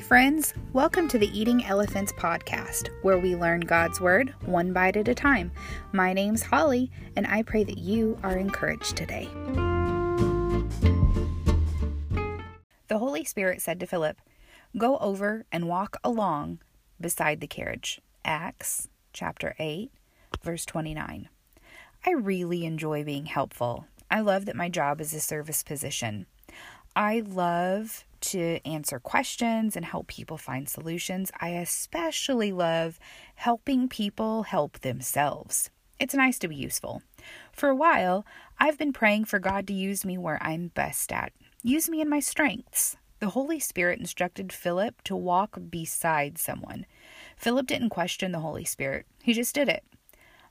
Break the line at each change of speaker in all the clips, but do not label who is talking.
friends. Welcome to the Eating Elephants podcast, where we learn God's Word one bite at a time. My name's Holly, and I pray that you are encouraged today. The Holy Spirit said to Philip, Go over and walk along beside the carriage. Acts chapter 8, verse 29. I really enjoy being helpful. I love that my job is a service position. I love to answer questions and help people find solutions. I especially love helping people help themselves. It's nice to be useful. For a while, I've been praying for God to use me where I'm best at. Use me in my strengths. The Holy Spirit instructed Philip to walk beside someone. Philip didn't question the Holy Spirit, he just did it.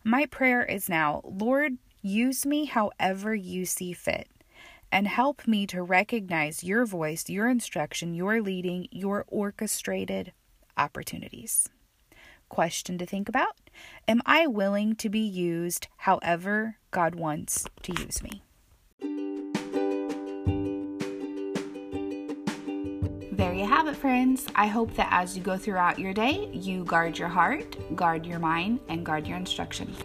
My prayer is now, Lord, use me however you see fit and help me to recognize your voice, your instruction, your leading, your orchestrated opportunities. Question to think about Am I willing to be used however God wants to use me? There you have it, friends. I hope that as you go throughout your day, you guard your heart, guard your mind, and guard your instructions.